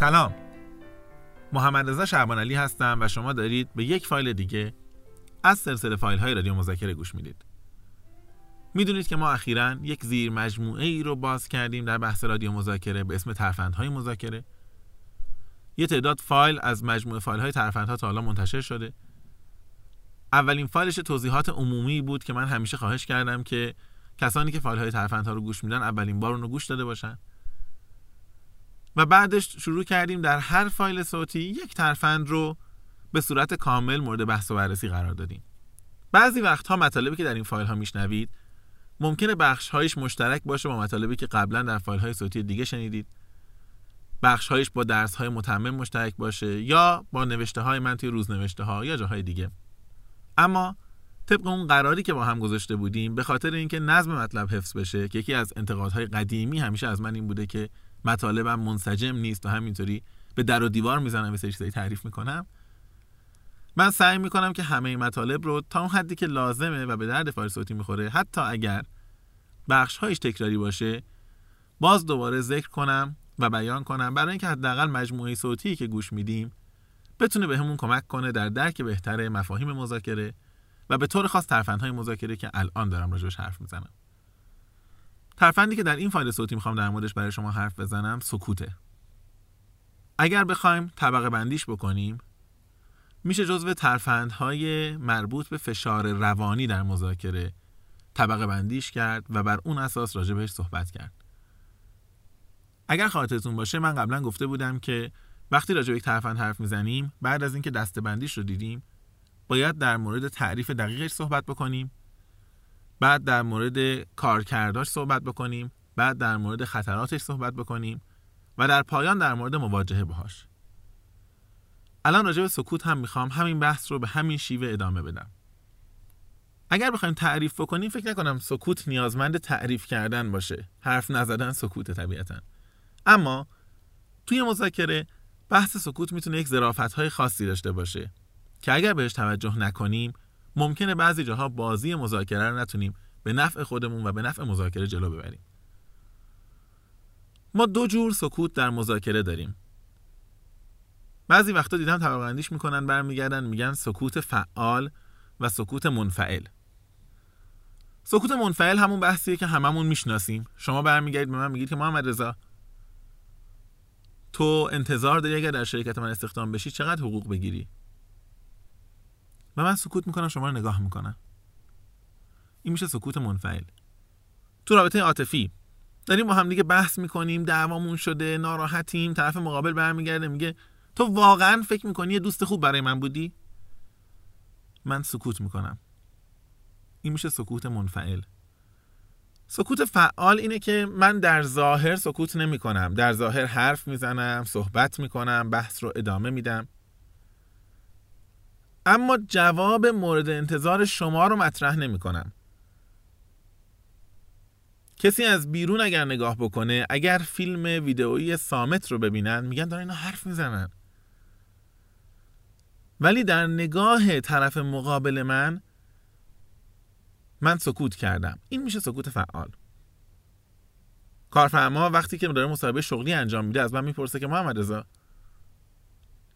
سلام. محمد رضا شعبان علی هستم و شما دارید به یک فایل دیگه از سلسله فایل های رادیو مذاکره گوش می‌دید. می‌دونید که ما اخیرا یک زیر مجموعه ای رو باز کردیم در بحث رادیو مذاکره به اسم ترفندهای مذاکره. یه تعداد فایل از مجموعه فایل های ترفندها تا حالا منتشر شده. اولین فایلش توضیحات عمومی بود که من همیشه خواهش کردم که کسانی که فایل های ترفندها رو گوش میدن اولین بار اون رو گوش داده باشن. و بعدش شروع کردیم در هر فایل صوتی یک ترفند رو به صورت کامل مورد بحث و بررسی قرار دادیم. بعضی وقتها مطالبی که در این فایل ها میشنوید ممکنه بخش هایش مشترک باشه با مطالبی که قبلا در فایل های صوتی دیگه شنیدید. بخش هایش با درس های متمم مشترک باشه یا با نوشته های من توی روزنوشته ها یا جاهای دیگه. اما طبق اون قراری که با هم گذاشته بودیم به خاطر اینکه نظم مطلب حفظ بشه که یکی از انتقادهای قدیمی همیشه از من این بوده که مطالبم منسجم نیست و همینطوری به در و دیوار می‌زنم و چیزایی تعریف می‌کنم. من سعی می‌کنم که همه مطالب رو تا اون حدی که لازمه و به درد فایل صوتی می‌خوره حتی اگر بخش هایش تکراری باشه باز دوباره ذکر کنم و بیان کنم. برای اینکه حداقل مجموعه صوتی که گوش میدیم بتونه بهمون کمک کنه در درک بهتر مفاهیم مذاکره و به طور خاص ترفندهای مذاکره که الان دارم راجبش حرف می‌زنم. ترفندی که در این فایل صوتی می‌خوام در موردش برای شما حرف بزنم سکوته. اگر بخوایم طبقه بندیش بکنیم میشه جزو ترفندهای مربوط به فشار روانی در مذاکره طبقه بندیش کرد و بر اون اساس راجبش صحبت کرد. اگر خاطرتون باشه من قبلا گفته بودم که وقتی راجع به یک ترفند حرف می‌زنیم بعد از اینکه دسته بندیش رو دیدیم باید در مورد تعریف دقیقش صحبت بکنیم. بعد در مورد کارکرداش صحبت بکنیم بعد در مورد خطراتش صحبت بکنیم و در پایان در مورد مواجهه باهاش. الان راجع به سکوت هم می‌خوام همین بحث رو به همین شیوه ادامه بدم. اگر بخوایم تعریف بکنیم فکر نکنم سکوت نیازمند تعریف کردن باشه. حرف نزدن سکوت طبیعتا. اما توی مذاکره بحث سکوت می‌تونه یک ظرافت های خاصی داشته باشه که اگر بهش توجه نکنیم ممکنه بعضی جاها بازی مذاکره رو نتونیم به نفع خودمون و به نفع مذاکره جلو ببریم. ما دو جور سکوت در مذاکره داریم. بعضی وقتا دیدم طبقه می‌کنن برمیگردن میگن سکوت فعال و سکوت منفعل. سکوت منفعل همون بحثیه که هممون می‌شناسیم. شما برمیگردید به من میگید که محمد رضا تو انتظار داری اگر در شرکت من استخدام بشی چقدر حقوق بگیری؟ و من سکوت می‌کنم شما رو نگاه می‌کنم. این میشه سکوت منفعل. تو رابطه عاطفی داریم با هم دیگه بحث می‌کنیم دعوامون شده ناراحتیم طرف مقابل برمیگرده میگه تو واقعا فکر می‌کنی یه دوست خوب برای من بودی؟ من سکوت می‌کنم. این میشه سکوت منفعل. سکوت فعال اینه که من در ظاهر سکوت نمی کنم در ظاهر حرف می‌زنم صحبت می‌کنم بحث رو ادامه میدم. اما جواب مورد انتظار شما رو مطرح نمی کنم کسی از بیرون اگر نگاه بکنه اگر فیلم ویدئویی سامت رو ببینن میگن دارن اینا حرف می‌زنن. ولی در نگاه طرف مقابل من من سکوت کردم. این میشه سکوت فعال. کارفرما وقتی که داره مصاحبه شغلی انجام میده از من می‌پرسه که محمد رضا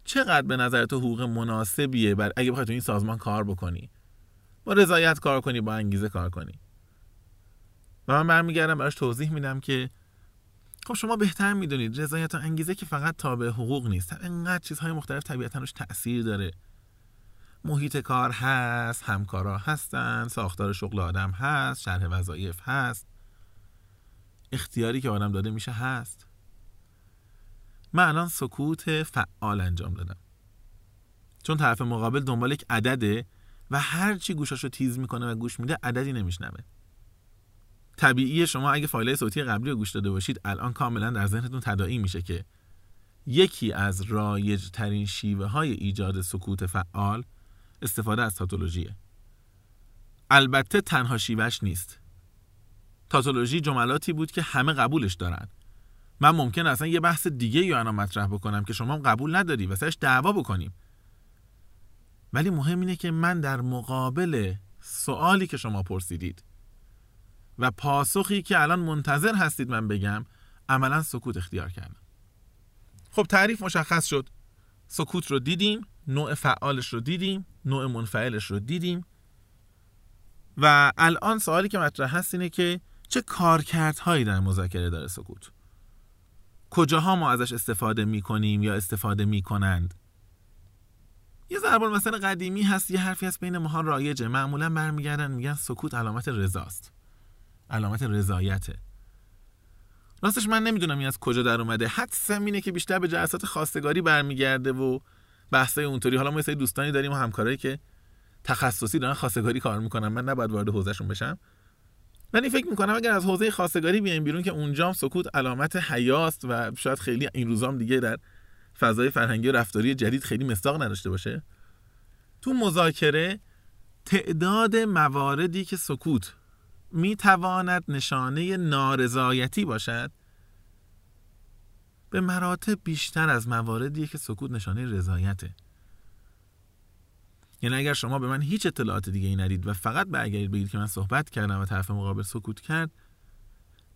چقدر به نظر تو حقوق مناسبیه بر اگه بخوای تو این سازمان کار بکنی؟ با رضایت کار کنی با انگیزه کار کنی. و من برمیگردم براش توضیح میدم که خب شما بهتر می‌دونید رضایت و انگیزه که فقط تابع حقوق نیست. انقدر چیزهای مختلف طبیعتا روش تاثیر داره. محیط کار هست همکارا هستن ساختار شغل آدم هست شرح وظایف هست. اختیاری که آدم داده میشه هست. من الان سکوت فعال انجام دادم. چون طرف مقابل دنبال یک عدده و هر چی گوشاشو تیز می‌کنه و گوش میده عددی نمیشنوه. طبیعی شما اگه فایل صوتی قبلی رو گوش داده باشید الان کاملا در ذهنتون تداعی میشه که یکی از رایج ترین شیوه های ایجاد سکوت فعال استفاده از تاتولوژیه. البته تنها شیوهش نیست. تاتولوژی جملاتی بود که همه قبولش دارن. من ممکن اصلا یه بحث دیگه یا انا مطرح بکنم که شما قبول نداری و سرش دعوا بکنیم. ولی مهم اینه که من در مقابل سوالی که شما پرسیدید و پاسخی که الان منتظر هستید من بگم عملا سکوت اختیار کردم. خب تعریف مشخص شد. سکوت رو دیدیم نوع فعالش رو دیدیم نوع منفعلش رو دیدیم. و الان سوالی که مطرح هست اینه که چه کارکردهایی در مذاکره داره سکوت؟ کجاها ما ازش استفاده می‌کنیم یا استفاده می‌کنند؟ یه ضرب مثلا قدیمی هست یه حرفی هست بین ماها رایجه. معمولا برمیگردن میگن سکوت علامت رضاست. علامت رضایته. راستش من نمی‌دونم این از کجا در اومده. حدسم اینه که بیشتر به جلسات خواستگاری برمیگرده و بحثای اونطوری. حالا ما یه دوستانی داریم و همکارایی که تخصصی دارن خواستگاری کار می‌کنن. من نباید وارد حوزهشون بشم. ولی فکر می‌کنم اگر از حوزه خواستگاری بیایم بیرون که اونجا سکوت علامت حیاست و شاید خیلی این روزام دیگه در فضای فرهنگی و رفتاری جدید خیلی مستاق نداشته باشه. تو مذاکره تعداد مواردی که سکوت می‌تواند نشانه نارضایتی باشد به مراتب بیشتر از مواردی که سکوت نشانه رضایته. یعنی اگر شما به من هیچ اطلاعات دیگه ای ندید و فقط برگردید بگید که من صحبت کردم و طرف مقابل سکوت کرد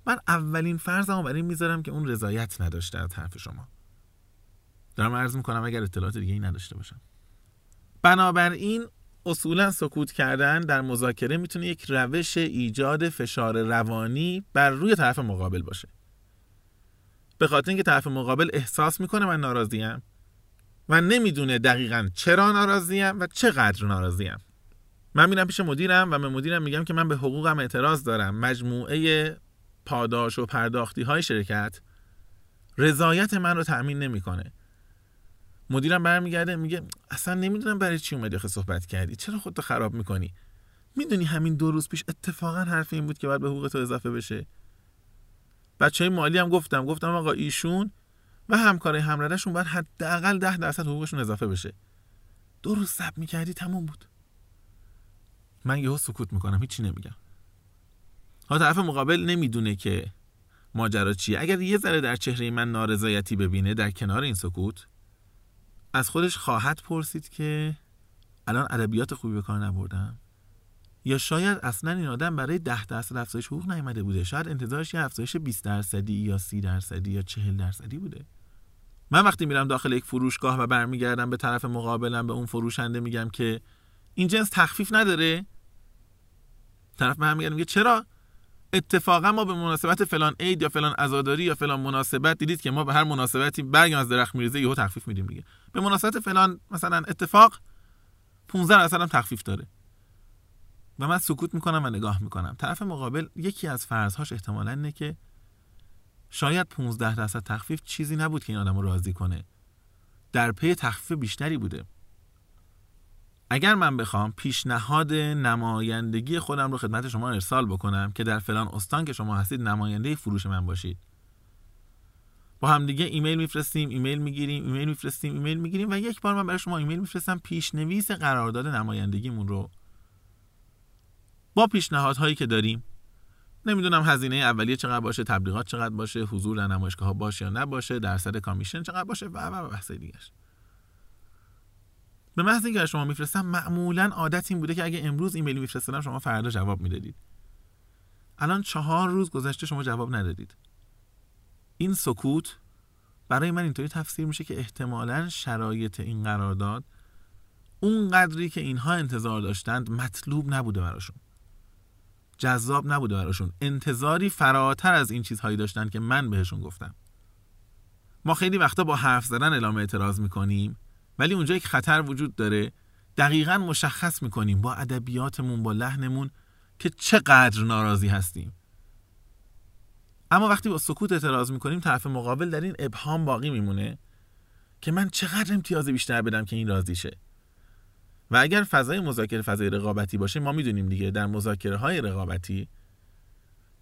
من اولین فرضمو برای می‌ذارم که اون رضایت نداشته از طرف شما. دارم عرض می‌کنم اگر اطلاعات دیگه ای نداشته باشم. بنابراین اصولا سکوت کردن در مذاکره می‌تونه یک روش ایجاد فشار روانی بر روی طرف مقابل باشه. به خاطر اینکه طرف مقابل احساس می‌کنه من ناراضیم و نمی‌دونه دقیقا چرا ناراضیم و چقدر ناراضیم. من میرم پیش مدیرم و به مدیرم میگم که من به حقوقم اعتراض دارم. مجموعه پاداش و پرداختی های شرکت رضایت من رو تأمین نمی‌کنه. مدیرم برمیگرده میگه اصلا نمی‌دونم برای چی اومدی آخه صحبت کردی. چرا خودتو خراب می‌کنی؟ می‌دونی همین دو روز پیش اتفاقا حرف این بود که باید به حقوق تو اضافه بشه. بچه های مالی هم گفتم گفتم آقا ایشون و همکارای همردشون باید حداقل ده درصد حقوقشون اضافه بشه. دو روز صبر می‌کردی تموم بود. من یهو سکوت می‌کنم هیچی نمیگم. ها طرف مقابل نمی‌دونه که ماجرا چیه. اگر یه ذره در چهره من نارضایتی ببینه در کنار این سکوت از خودش خواهد پرسید که الان ادبیات خوبی به کار نبردم؟ یا شاید اصلا این آدم برای ده درصد افزایش حقوق نیامده بوده؟ شاید انتظارش یه افزایش 20 درصدی یا 30 درصدی یا 40 درصدی بوده؟ من وقتی میرم داخل یک فروشگاه و برمیگردم به طرف مقابلم به اون فروشنده میگم که این جنس تخفیف نداره؟ طرف برمیگرده میگه چرا؟ اتفاقا ما به مناسبت فلان عید یا فلان عزاداری یا فلان مناسبت دیدید که ما به هر مناسبتی برگ از درخت میریزه یهو تخفیف میدیم دیگه. به مناسبت فلان مثلا اتفاق 15 درصد هم تخفیف داره. و من سکوت می‌کنم و نگاه می‌کنم. طرف مقابل یکی از فرضهاش احتمالا اینه که شاید 15 درصد تخفیف چیزی نبود که این آدم رو راضی کنه. در پی تخفیف بیشتری بوده. اگر من بخوام پیشنهاد نمایندگی خودم رو خدمت شما ارسال بکنم که در فلان استان که شما هستید نماینده فروش من باشید. با هم دیگه ایمیل میفرستیم ایمیل می‌گیریم ایمیل میفرستیم ایمیل می‌گیریم و یک بار من برای شما ایمیل میفرستم پیشنویس قرارداد نمایندگیمون رو. با پیشنهادهایی که داریم نمی‌دونم هزینه اولیه چقدر باشه تبلیغات چقدر باشه حضور در نمایشگاه ها باشه یا نباشه درصد commission چقدر باشه و و بحث دیگه به محض اینکه شما میفرستم معمولا عادت این بوده که اگه امروز ایمیل میفرستم شما فردا جواب می‌دادید. الان چهار روز گذشته شما جواب ندادید. این سکوت برای من اینطوری تفسیر میشه که احتمالا شرایط این قرارداد اون قدری که اینها انتظار داشتند مطلوب نبوده براشون. جذاب نبوده براشون. انتظاری فراتر از این چیزهایی داشتن که من بهشون گفتم. ما خیلی وقتا با حرف زدن اعلام اعتراض می‌کنیم ولی اونجا یک خطر وجود داره دقیقا مشخص می‌کنیم با ادبیاتمون با لحنمون که چقدر ناراضی هستیم. اما وقتی با سکوت اعتراض می‌کنیم طرف مقابل در این ابهام باقی میمونه که من چقدر امتیاز بیشتر بدم که این راضی شه. و اگر فضای مذاکره فضای رقابتی باشه ما می‌دونیم دیگه در مذاکره های رقابتی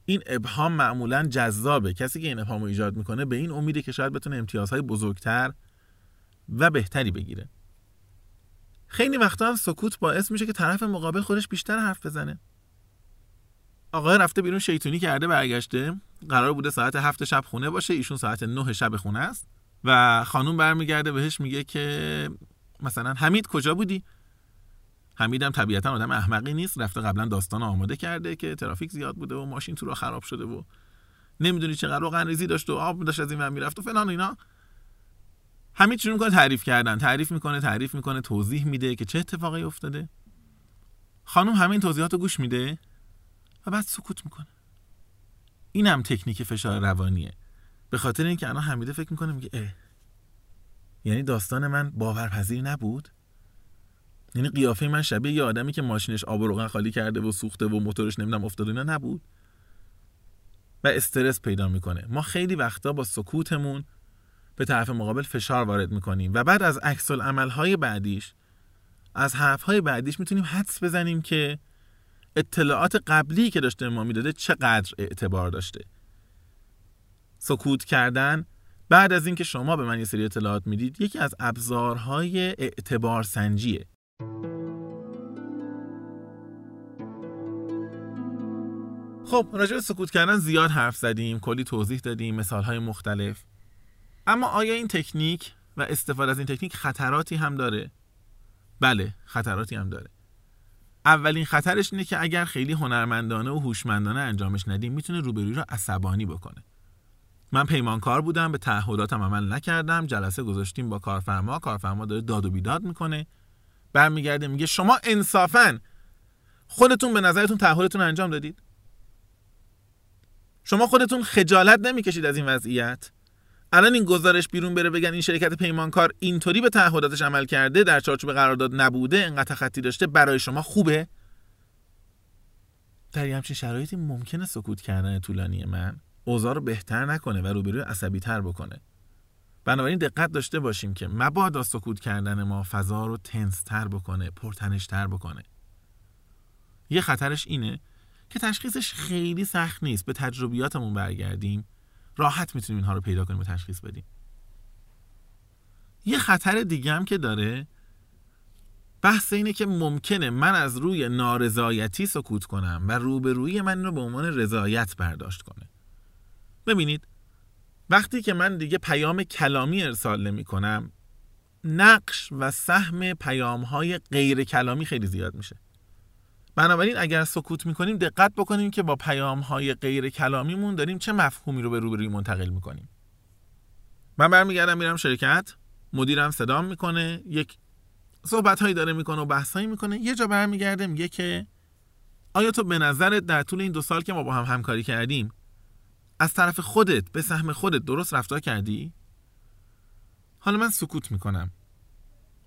این ابهام معمولا جذابه. کسی که این ابهام رو ایجاد می‌کنه به این امیده که شاید بتونه امتیازهای بزرگتر و بهتری بگیره. خیلی وقتا هم سکوت باعث میشه که طرف مقابل خودش بیشتر حرف بزنه. آقای رفته بیرون شیطونی کرده برگشته. قرار بوده ساعت هفت شب خونه باشه ایشون ساعت نه شب خونه است. و خانوم برمیگرده بهش میگه که مثلا حمید کجا بودی؟ حمیدم طبیعتا آدم احمقی نیست رفته قبلا داستان آماده کرده که ترافیک زیاد بوده و ماشین تو رو خراب شده و نمی‌دونی چقدر روغن ریزی داشت و آب داشت از این ور می‌رفت و فلان اینا. همین شروع می‌کنه تعریف کردن تعریف می‌کنه تعریف می‌کنه توضیح میده که چه اتفاقی افتاده. خانم همین توضیحات رو گوش میده و بعد سکوت می‌کنه. این هم تکنیک فشار روانیه. به خاطر اینکه الان حمیده فکر می‌کنه میگه اه. یعنی داستان من باورپذیر نبود؟ یعنی قیافه من شبیه یه آدمی که ماشینش آب و روغن خالی کرده و سوخته و موتورش نمی‌دونم افتاده اینا نبود. و استرس پیدا می‌کنه. ما خیلی وقتا با سکوتمون به طرف مقابل فشار وارد می‌کنیم و بعد از عکس های بعدیش از های بعدیش می‌تونیم حدس بزنیم که اطلاعات قبلی که داشته ما می‌داده چقدر اعتبار داشته. سکوت کردن بعد از اینکه شما به من یه سری اطلاعات می‌دید یکی از ابزارهای اعتبار سنجیه خب راجع به سکوت کردن زیاد حرف زدیم کلی توضیح دادیم مثالهای مختلف. اما آیا این تکنیک و استفاده از این تکنیک خطراتی هم داره؟ بله خطراتی هم داره. اولین خطرش اینه که اگر خیلی هنرمندانه و هوشمندانه انجامش ندیم می‌تونه روبروی رو عصبانی بکنه. من پیمانکار بودم به تعهداتم عمل نکردم جلسه گذاشتیم با کارفرما کارفرما داره داد و بیداد می‌کنه. برمیگرده میگه شما انصافا خودتون به نظرتون تعهدتون انجام دادید؟ شما خودتون خجالت نمی‌کشید از این وضعیت. الان این گزارش بیرون بره بگن این شرکت پیمانکار اینطوری به تعهداتش عمل کرده در چارچوب قرارداد نبوده انقطع خطی داشته برای شما خوبه؟ در همچین شرایطی ممکنه سکوت کردن طولانی من اوضاع رو بهتر نکنه و روبروی عصبی تر بکنه. بنابراین دقت داشته باشیم که مبادا سکوت کردن ما فضا رو تنس تر بکنه پرتنش تر بکنه. یه خطرش اینه که تشخیصش خیلی سخت نیست. به تجربیاتمون برگردیم. راحت می‌تونیم اینها رو پیدا کنیم و تشخیص بدیم. یه خطر دیگه هم که داره بحث اینه که ممکنه من از روی نارضایتی سکوت کنم و روبروی من رو به عنوان رضایت برداشت کنه. ببینید وقتی که من دیگه پیام کلامی ارسال نمی کنم نقش و سهم پیام های غیر کلامی خیلی زیاد میشه. بنابراین اگر سکوت می‌کنیم دقت بکنیم که با پیام های غیر کلامیمون داریم چه مفهومی رو به روبروی منتقل می‌کنیم. من برمیگردم میرم شرکت. مدیرم صدام می‌کنه یک صحبت هایی داره می‌کنه و بحث هایی می‌کنه. یه جا برمیگرده میگه که آیا تو به نظرت در طول این دو سال که ما با هم همکاری کردیم از طرف خودت به سهم خودت درست رفتار کردی؟ حالا من سکوت می‌کنم.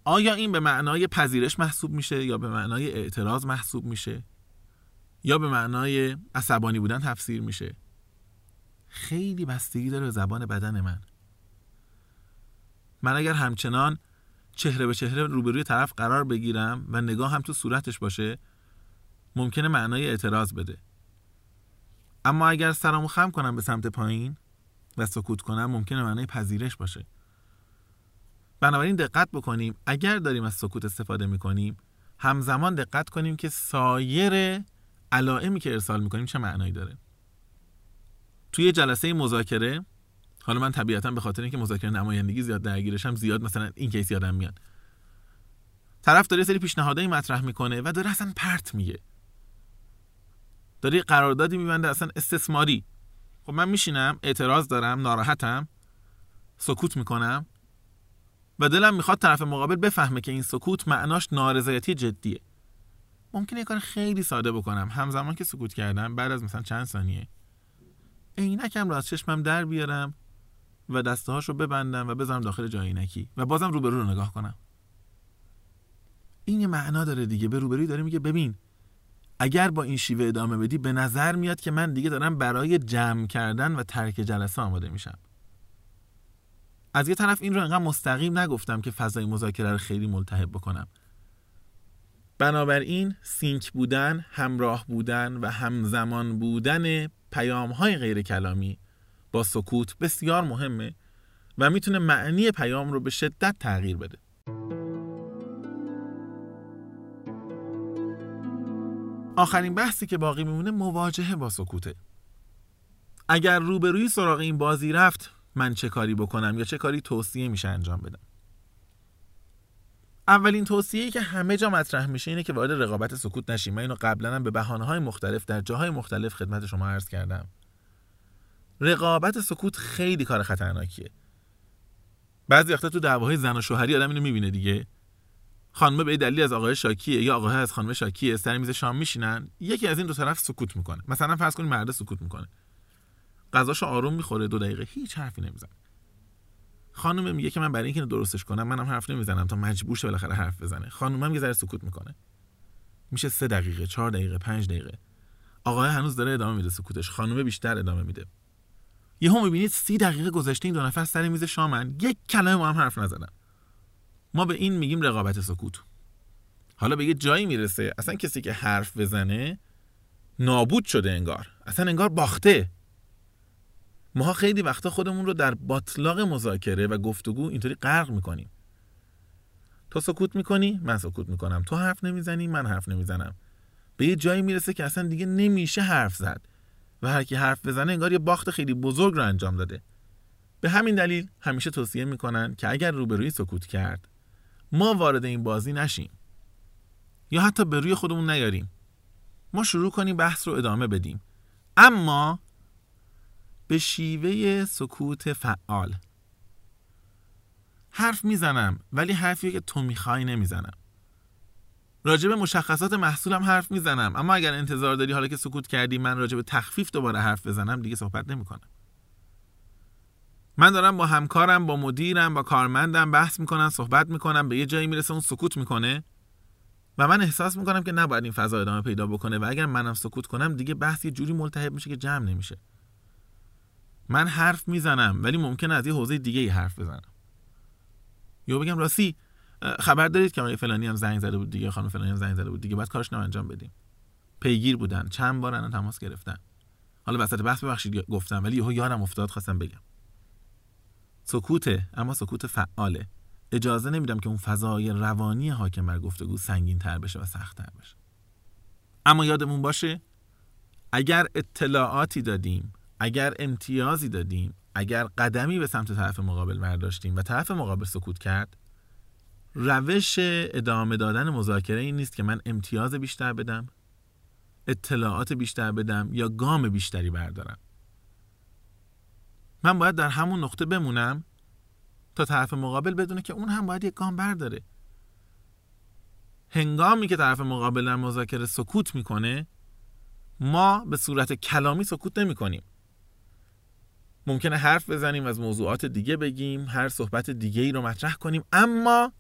آیا این به معنای پذیرش محسوب میشه یا به معنای اعتراض محسوب میشه؟ یا به معنای عصبانی بودن تفسیر میشه؟ خیلی بستگی داره به زبان بدن من. من اگر همچنان چهره به چهره روبروی طرف قرار بگیرم و نگاه هم تو صورتش باشه ممکنه معنای اعتراض بده. اما اگر سرمو خم کنم به سمت پایین و سکوت کنم ممکنه معنای پذیرش باشه. بنابراین دقت بکنیم اگر داریم از سکوت استفاده می‌کنیم همزمان دقت کنیم که سایر علائمی که ارسال می‌کنیم چه معنایی داره. توی جلسه مذاکره حالا من طبیعتا به خاطر اینکه مذاکره نمایندگی زیاد درگیرشم زیاد مثلا این کیس یادم میاد. طرف داره سری پیشنهادایی مطرح می‌کنه و داره اصلا پرت میگه. داره قراردادی میبنده اصلا استثماری. خب من میشینم اعتراض دارم ناراحتم سکوت می‌کنم. و دلم می‌خواد طرف مقابل بفهمه که این سکوت معناش نارضایتی جدیه. ممکنه یه کار خیلی ساده بکنم. همزمان که سکوت کردم بعد از مثلا چند ثانیه. عینکم رو از چشمم در بیارم و دسته رو ببندم و بذارم داخل جای عینکی و بازم روبرو رو نگاه کنم. این یه معنا داره دیگه. به روبروی داره میگه ببین اگر با این شیوه ادامه بدی به نظر میاد که من دیگه دارم برای جمع کردن و ترک جلسه آماده میشم. از یه طرف این رو انقدر مستقیم نگفتم که فضای مذاکره رو خیلی ملتهب بکنم بنابراین سینک بودن، همراه بودن و همزمان بودن پیام های غیر کلامی با سکوت بسیار مهمه و می‌تونه معنی پیام رو به شدت تغییر بده. آخرین بحثی که باقی میمونه مواجهه با سکوته. اگر روبروی سراغ این بازی رفت من چه کاری بکنم یا چه کاری توصیه میشه انجام بدم. اولین توصیه‌ای که همه جا مطرح میشه اینه که وارد رقابت سکوت نشیم. من اینو قبلا هم به بهانه های مختلف در جاهای مختلف خدمت شما عرض کردم. رقابت سکوت خیلی کار خطرناکیه. بعضی وقتا تو دعواهای زن و شوهری آدم اینو می‌بینه دیگه. خانم به دلیل از آقای شاکیه یا آقای از خانم شاکیه سر میز شام میشینن یکی از این دو طرف سکوت می‌کنه. مثلا فرض کنید مرد سکوت می‌کنه. غذاشو آروم می‌خوره دو دقیقه هیچ حرفی نمی‌زنه. خانم میگه که من برای اینکه درستش کنم منم حرف نمی‌زنم تا مجبور شه بالاخره حرف بزنه. خانومم یه ذره سکوت می‌کنه. میشه سه دقیقه چهار دقیقه پنج دقیقه. آقای هنوز داره ادامه میده سکوتش. خانومه بیشتر ادامه میده. یهو می‌بینید سی دقیقه گذشته این دو نفر سر میز شامن. یک کلمه هم حرف نزدن. ما به این میگیم رقابت سکوت. حالا به یه جایی می‌رسه. اصلا کسی که حرف بزنه نابود شده انگار. اصلا انگار باخته. ما خیلی وقتا خودمون رو در باطلاق مذاکره و گفتگو اینطوری غرق می‌کنیم. تو سکوت می‌کنی؟ من سکوت می‌کنم. تو حرف نمی‌زنی؟ من حرف نمی‌زنم. به یه جایی می‌رسه که اصلا دیگه نمیشه حرف زد و هر کی حرف بزنه انگار یه باخت خیلی بزرگ رو انجام داده. به همین دلیل همیشه توصیه می‌کنن که اگر روبروی سکوت کرد ما وارد این بازی نشیم. یا حتی به روی خودمون نیاریم. ما شروع کنیم بحث رو ادامه بدیم. اما به شیوه سکوت فعال. حرف می‌زنم ولی حرفی که تو می‌خوای نمی‌زنم. راجب مشخصات محصولم حرف می‌زنم اما اگر انتظار داری حالا که سکوت کردی من راجب تخفیف دوباره حرف بزنم دیگه صحبت نمی‌کنم. من دارم با همکارم با مدیرم با کارمندم بحث می‌کنم صحبت می‌کنم به یه جایی می‌رسه اون سکوت می‌کنه و من احساس می‌کنم که نباید این فضا ادامه پیدا بکنه و اگر منم سکوت کنم دیگه بحث یه جوری ملتهب میشه که جمع نمیشه. من حرف می‌زنم ولی ممکنه از یه حوزه دیگه ای حرف بزنم. یا بگم راستی خبر دارید که آقای فلانی هم زنگ زده بود دیگه خانم فلانی هم زنگ زده بود دیگه بعد کارش انجام بدیم. پیگیر بودن چند بار تماس گرفتن. حالا وسط بحث ببخشید گفتم ولی یهو یادم افتاد خواستم بگم. سکوته اما سکوت فعاله. اجازه نمیدم که اون فضای روانی حاکم بر گفتگو سنگین تر بشه و سخت تر بشه. اما یادمون باشه اگر اطلاعاتی دادیم اگر امتیازی دادیم اگر قدمی به سمت طرف مقابل برداشتیم و طرف مقابل سکوت کرد روش ادامه دادن مذاکره این نیست که من امتیاز بیشتر بدم اطلاعات بیشتر بدم یا گام بیشتری بردارم. من باید در همون نقطه بمونم تا طرف مقابل بدونه که اون هم باید یک گام برداره. هنگامی که طرف مقابل مذاکره سکوت می‌کنه ما به صورت کلامی سکوت نمی کنیم ممکنه حرف بزنیم از موضوعات دیگه بگیم هر صحبت دیگه ای رو مطرح کنیم. اما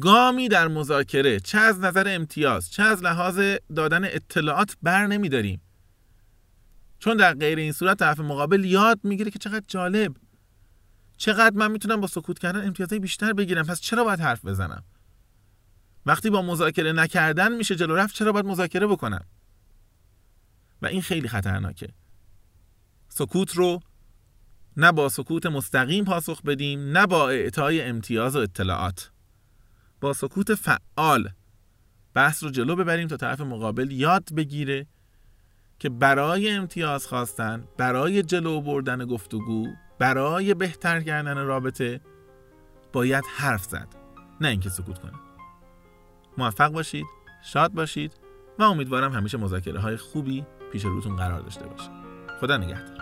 گامی در مذاکره چه از نظر امتیاز چه از لحاظ دادن اطلاعات بر نمیداریم. چون در غیر این صورت طرف مقابل یاد می‌گیره که چقدر جالب. چقدر من می‌تونم با سکوت کردن امتیازهای بیشتر بگیرم پس چرا باید حرف بزنم؟ وقتی با مذاکره نکردن میشه جلو رفت چرا باید مذاکره بکنم؟ و این خیلی خطرناکه. سکوت رو نه با سکوت مستقیم پاسخ بدیم نه با اعطای امتیاز و اطلاعات. با سکوت فعال بحث رو جلو ببریم تا طرف مقابل یاد بگیره که برای امتیاز خواستن برای جلو بردن گفتگو برای بهتر کردن رابطه باید حرف زد. نه اینکه سکوت کنه. موفق باشید شاد باشید و امیدوارم همیشه مذاکره های خوبی پیش روتون قرار داشته باشه. خدا نگهدار.